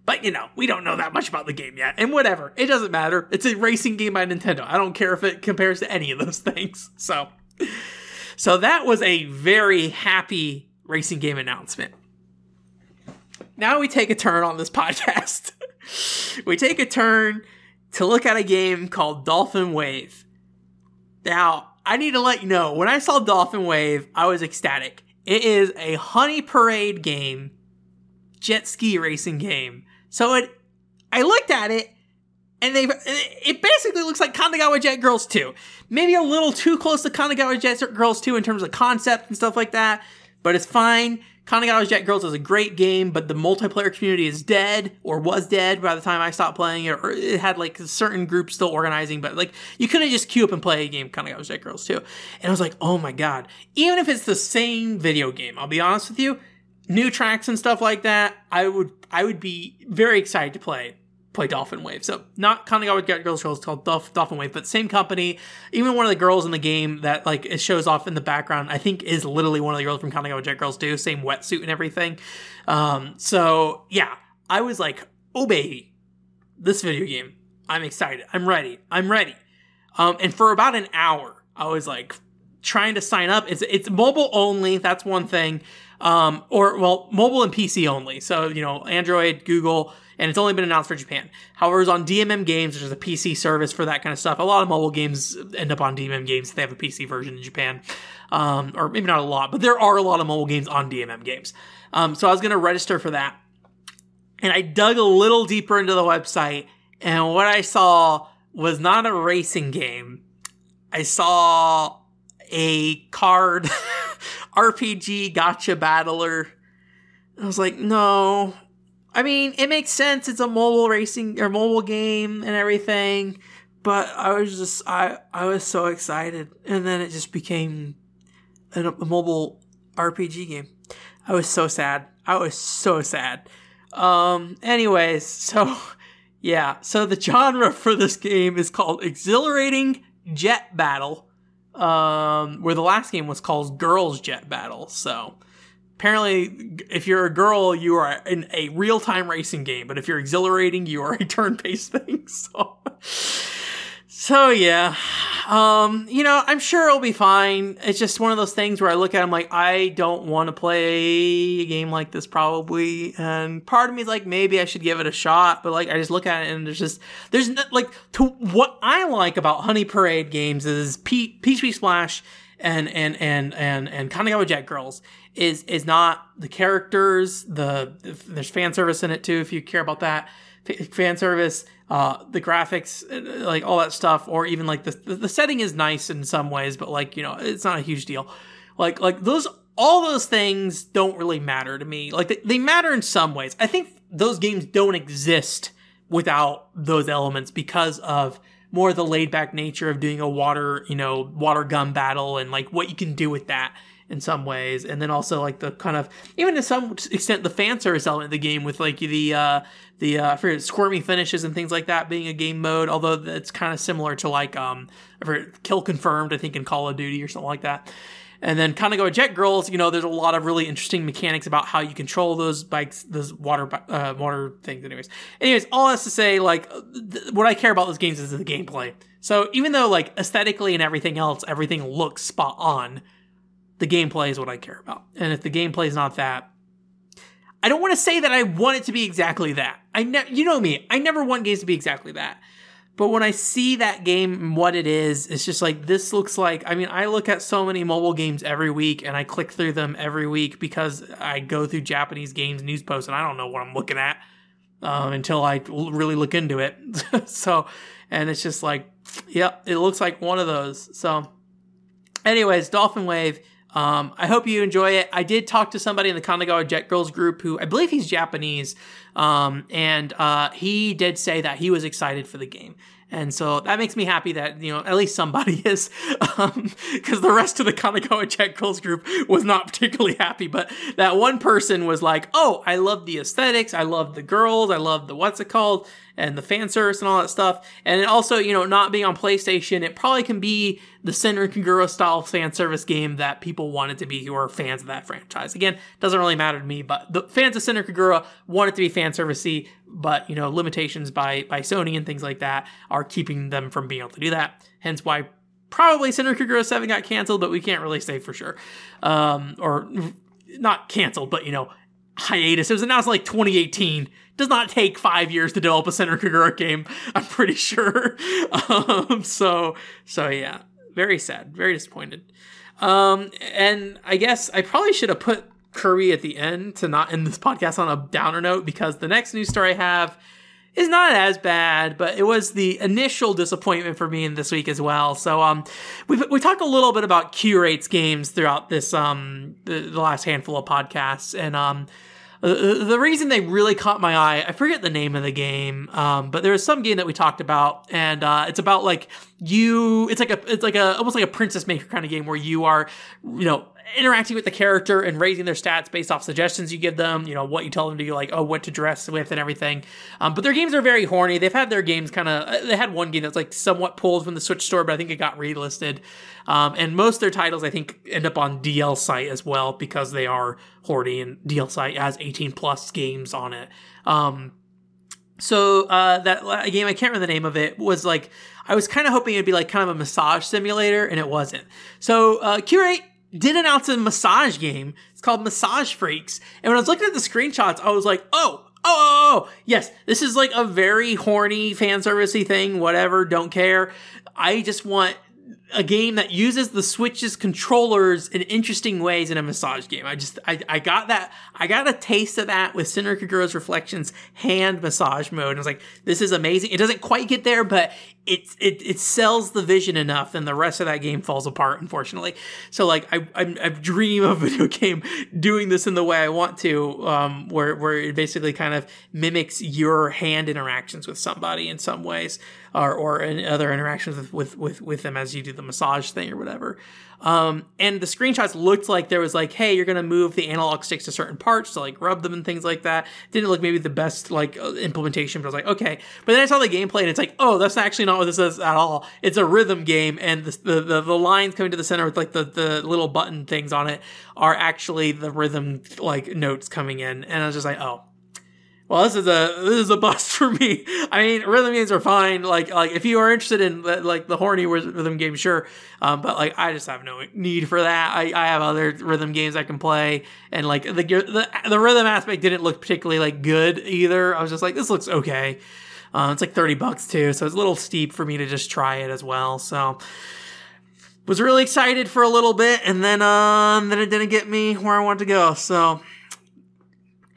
Speaker 1: But you know, we don't know that much about the game yet. And whatever. It doesn't matter. It's a racing game by Nintendo. I don't care if it compares to any of those things. So So that was a very happy racing game announcement. Now we take a turn on this podcast. we take a turn to look at a game called Dolphin Wave. Now, I need to let you know when I saw Dolphin Wave, I was ecstatic. It is a Honey Parade game, jet ski racing game. So it, I looked at it, and they it basically looks like Kanagawa Jet Girls 2. Maybe a little too close to Kanagawa Jet Girls 2 in terms of concept and stuff like that, but it's fine. Kanagawa Jet Girls is a great game, but the multiplayer community is dead or was dead by the time I stopped playing it, or it had like certain groups still organizing, but like you couldn't just queue up and play a game Kanagawa Jet Girls too. And I was like, oh my god, even if it's the same video game, I'll be honest with you, new tracks and stuff like that, I would I would be very excited to play play Dolphin Wave. So not Kanagawa Jet Girls Girls called Dolph- Dolphin Wave, but same company. Even one of the girls in the game that like it shows off in the background, I think is literally one of the girls from Kanagawa Jet Girls too. Same wetsuit and everything. Um, so yeah, I was like, oh baby, this video game. I'm excited. I'm ready. I'm ready. Um, and for about an hour, I was like trying to sign up. It's it's mobile only. That's one thing. Um, or well, mobile and PC only. So you know, Android, Google and it's only been announced for Japan. However, it's on DMM Games, which is a PC service for that kind of stuff. A lot of mobile games end up on DMM Games they have a PC version in Japan, um, or maybe not a lot, but there are a lot of mobile games on DMM Games. Um, so I was going to register for that, and I dug a little deeper into the website, and what I saw was not a racing game. I saw a card RPG gacha battler. I was like, no, I mean, it makes sense. It's a mobile racing or mobile game and everything, but I was just I I was so excited, and then it just became a, a mobile RPG game. I was so sad. I was so sad. Um. Anyways, so yeah. So the genre for this game is called exhilarating jet battle. Um, where the last game was called Girls Jet Battle. So apparently if you're a girl you are in a real-time racing game but if you're exhilarating you are a turn-based thing so so yeah um you know i'm sure it'll be fine it's just one of those things where i look at it i'm like i don't want to play a game like this probably and part of me is like maybe i should give it a shot but like i just look at it and there's just there's no, like to what i like about honey parade games is Peach Beach Splash and and and and and Kanagawa Jet Girls is is not the characters. The there's fan service in it too if you care about that fan service. Uh, the graphics, uh, like all that stuff, or even like the the setting is nice in some ways, but like you know it's not a huge deal. Like like those all those things don't really matter to me. Like they, they matter in some ways. I think those games don't exist without those elements because of more the laid back nature of doing a water, you know, water gun battle and like what you can do with that in some ways. And then also like the kind of, even to some extent, the fan service element of the game with like the, uh, the, uh, for squirmy finishes and things like that being a game mode, although it's kind of similar to like, um, for kill confirmed, I think in Call of Duty or something like that. And then Kanagawa Jet Girls, you know, there's a lot of really interesting mechanics about how you control those bikes, those water uh, water things. Anyways, anyways, all that's to say, like, th- what I care about those games is the gameplay. So even though like aesthetically and everything else, everything looks spot on, the gameplay is what I care about. And if the gameplay is not that, I don't want to say that I want it to be exactly that. I ne- you know me, I never want games to be exactly that. But when I see that game and what it is, it's just like this looks like. I mean, I look at so many mobile games every week and I click through them every week because I go through Japanese games news posts and I don't know what I'm looking at um, until I really look into it. so, and it's just like, yep, it looks like one of those. So, anyways, Dolphin Wave. Um, I hope you enjoy it. I did talk to somebody in the Kanagawa Jet Girls group who I believe he's Japanese, um, and uh, he did say that he was excited for the game. And so that makes me happy that, you know, at least somebody is, because um, the rest of the Kanagawa Jet Girls group was not particularly happy. But that one person was like, oh, I love the aesthetics. I love the girls. I love the what's it called and the fan service and all that stuff. And also, you know, not being on PlayStation, it probably can be the Senran Kagura style fan service game that people wanted to be who are fans of that franchise. Again, doesn't really matter to me, but the fans of Senran Kagura want it to be fan servicey, but you know, limitations by by Sony and things like that are keeping them from being able to do that. Hence why probably Senran Kagura 7 got canceled, but we can't really say for sure. Um, or not canceled, but you know, hiatus. It was announced like 2018. Does not take five years to develop a Senran Kagura game. I'm pretty sure. Um, so so yeah, very sad, very disappointed. Um, and I guess I probably should have put Qureate at the end to not end this podcast on a downer note because the next news story I have is not as bad, but it was the initial disappointment for me in this week as well. So um, we we talked a little bit about Qureate's games throughout this um the, the last handful of podcasts, and um. The, the reason they really caught my eye, I forget the name of the game, um, but there was some game that we talked about, and uh, it's about like you. It's like a, it's like a almost like a Princess Maker kind of game where you are, you know, interacting with the character and raising their stats based off suggestions you give them, you know, what you tell them to do, like, oh, what to dress with and everything. Um, but their games are very horny. They've had their games kind of, they had one game that's like somewhat pulled from the Switch store, but I think it got relisted. Um, and most of their titles, I think, end up on DLsite as well because they are horny and DLsite has 18 plus games on it. Um, so uh, that game, I can't remember the name of it, was like I was kind of hoping it'd be like kind of a massage simulator, and it wasn't. So uh, Qureate did announce a massage game. It's called Massage Freaks. And when I was looking at the screenshots, I was like, oh, oh, oh, oh, yes, this is like a very horny fan servicey thing, whatever, don't care. I just want a game that uses the Switch's controllers in interesting ways in a massage game. I just I, I got that I got a taste of that with Senran Kagura's Reflexions hand massage mode. And I was like, this is amazing. It doesn't quite get there, but it it it sells the vision enough, and the rest of that game falls apart, unfortunately. So like I I, I dream of a video game doing this in the way I want to, um, where where it basically kind of mimics your hand interactions with somebody in some ways or, or in other interactions with, with, with, with them as you do the massage thing or whatever. Um, and the screenshots looked like there was like, hey, you're gonna move the analog sticks to certain parts to like rub them and things like that. Didn't look maybe the best like uh, implementation, but I was like, okay. But then I saw the gameplay and it's like, oh, that's actually not what this is at all. It's a rhythm game, and the the, the, the lines coming to the center with like the the little button things on it are actually the rhythm like notes coming in, and I was just like, oh, well, this is a this is a bust for me. I mean, rhythm games are fine. Like like if you are interested in like the horny rhythm game, sure. Um, but like I just have no need for that. I, I have other rhythm games I can play, and like the the the rhythm aspect didn't look particularly like good either. I was just like, this looks okay. Uh, it's like thirty bucks too, so it's a little steep for me to just try it as well. So was really excited for a little bit, and then um then it didn't get me where I wanted to go. So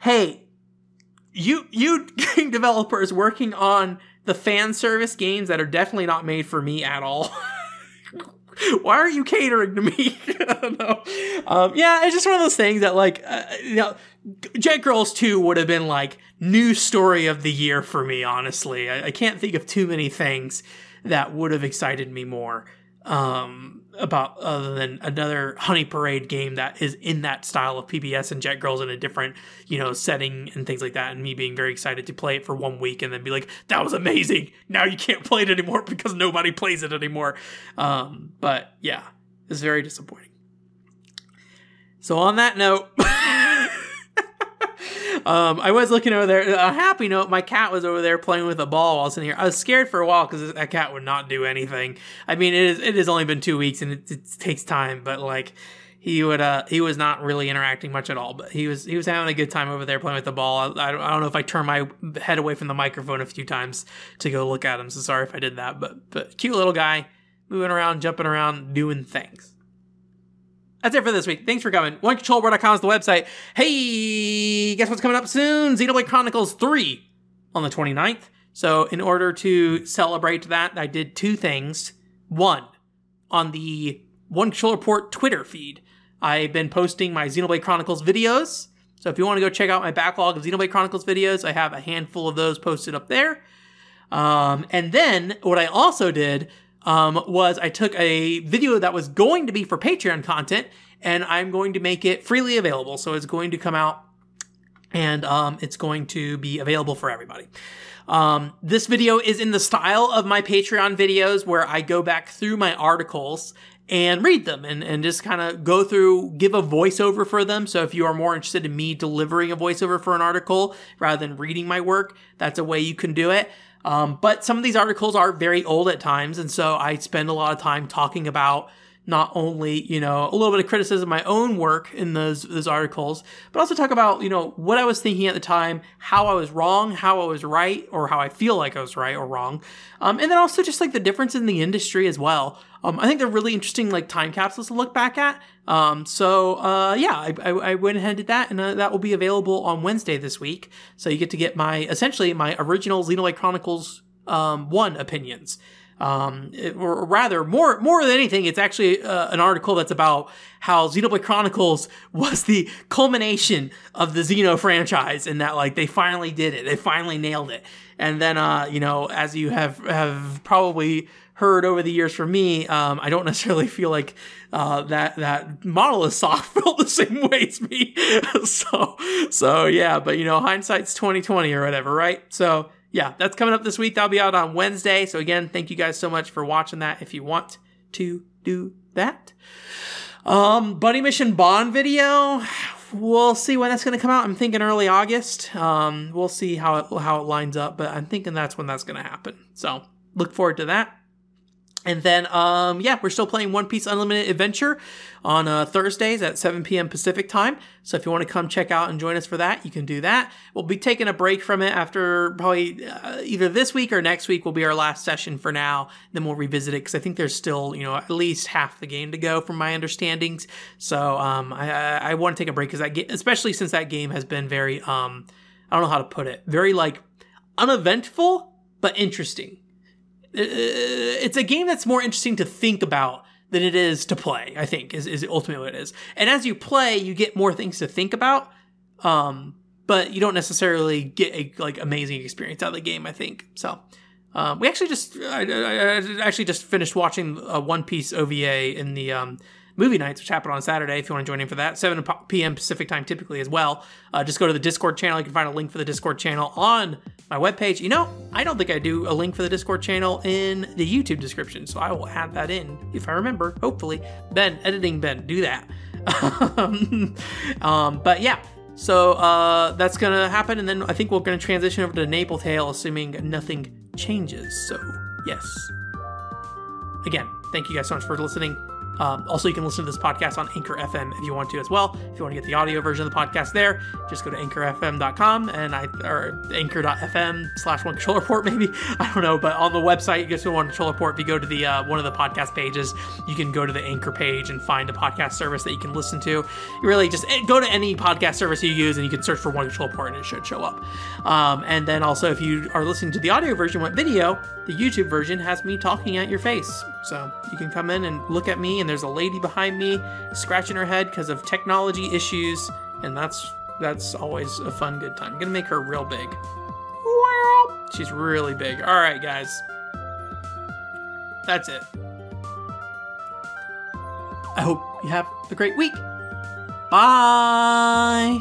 Speaker 1: hey you you game developers working on the fan service games that are definitely not made for me at all. Why are you catering to me? Um, yeah, it's just one of those things that like uh, you know, Jet Girls Two would have been like new story of the year for me. Honestly, I, I can't think of too many things that would have excited me more um, about other than another Honey Parade game that is in that style of PBS and Jet Girls in a different, you know, setting and things like that. And me being very excited to play it for one week and then be like, that was amazing. Now you can't play it anymore because nobody plays it anymore. Um, but yeah, it's very disappointing. So on that note, Um, I was looking over there. A happy note, my cat was over there playing with a ball while in here. I was scared for a while because that cat would not do anything. I mean, it is it has only been two weeks and it, it takes time, but like he would uh he was not really interacting much at all but he was he was having a good time over there playing with the ball I, I, don't, I don't know if i turned my head away from the microphone a few times to go look at him so sorry if i did that but but cute little guy moving around jumping around doing things that's it for this week. Thanks for coming. OneControlBoard.com is the website. Hey, guess what's coming up soon? Xenoblade Chronicles 3 on the 29th. So, in order to celebrate that, I did two things. One, on the One Control Report Twitter feed, I've been posting my Xenoblade Chronicles videos. So, if you want to go check out my backlog of Xenoblade Chronicles videos, I have a handful of those posted up there. Um, and then, what I also did um, was I took a video that was going to be for Patreon content and I'm going to make it freely available. So it's going to come out and um, it's going to be available for everybody. Um, this video is in the style of my Patreon videos where I go back through my articles and read them and, and just kind of go through, give a voiceover for them. So if you are more interested in me delivering a voiceover for an article rather than reading my work, that's a way you can do it. Um, but some of these articles are very old at times. And so I spend a lot of time talking about not only, you know, a little bit of criticism of my own work in those, those articles, but also talk about, you know, what I was thinking at the time, how I was wrong, how I was right, or how I feel like I was right or wrong. Um, and then also just like the difference in the industry as well. Um, I think they're really interesting, like time capsules to look back at. Um, so, uh, yeah, I, I, I, went ahead and did that, and uh, that will be available on Wednesday this week. So you get to get my, essentially, my original Xenoblade Chronicles, um, 1 opinions. Um, it, or rather, more more than anything, it's actually uh, an article that's about how Xenoblade Chronicles was the culmination of the Xeno franchise, and that like they finally did it, they finally nailed it. And then, uh, you know, as you have have probably heard over the years from me, um, I don't necessarily feel like uh, that that Monolith Soft built the same way as me. so so yeah, but you know, hindsight's twenty twenty or whatever, right? So yeah, that's coming up this week. That'll be out on Wednesday. So again, thank you guys so much for watching that. If you want to do that, um, Buddy Mission Bond video. We'll see when that's going to come out. I'm thinking early August. Um, we'll see how it how it lines up, but I'm thinking that's when that's going to happen. So look forward to that. And then, um, yeah, we're still playing One Piece Unlimited Adventure on uh, Thursdays at 7 p.m. Pacific time. So if you want to come check out and join us for that, you can do that. We'll be taking a break from it after probably uh, either this week or next week will be our last session for now. Then we'll revisit it because I think there's still, you know, at least half the game to go from my understandings. So um, I, I, I want to take a break because that game, especially since that game has been very, um, I don't know how to put it, very like uneventful but interesting it's a game that's more interesting to think about than it is to play. I think is is ultimately what it is. And as you play, you get more things to think about. Um, but you don't necessarily get a like amazing experience out of the game. I think so. Um, we actually just I, I, I, actually just finished watching a One Piece OVA in the um, movie nights, which happen on Saturday. If you want to join in for that, 7 p.m. Pacific time typically as well. Uh, just go to the Discord channel. You can find a link for the Discord channel on my webpage. You know, I don't think I do a link for the Discord channel in the YouTube description, so I will add that in if I remember. Hopefully, Ben, editing Ben, do that. um, but yeah. So uh, that's gonna happen, and then I think we're gonna transition over to Napple Tale, assuming nothing changes. So yes. Again, thank you guys so much for listening. Um, also, you can listen to this podcast on Anchor FM if you want to as well. If you want to get the audio version of the podcast there, just go to anchorfm.com and I or anchor.fm slash one control report maybe I don't know, but on the website you go to one control report. If you go to the uh, one of the podcast pages, you can go to the Anchor page and find a podcast service that you can listen to. You really just eh, go to any podcast service you use and you can search for one control report and it should show up. Um, and then also if you are listening to the audio version what video, the YouTube version has me talking at your face. So you can come in and look at me, and there's a lady behind me scratching her head because of technology issues, and that's that's always a fun good time. I'm gonna make her real big. She's really big. All right, guys. That's it. I hope you have a great week. Bye.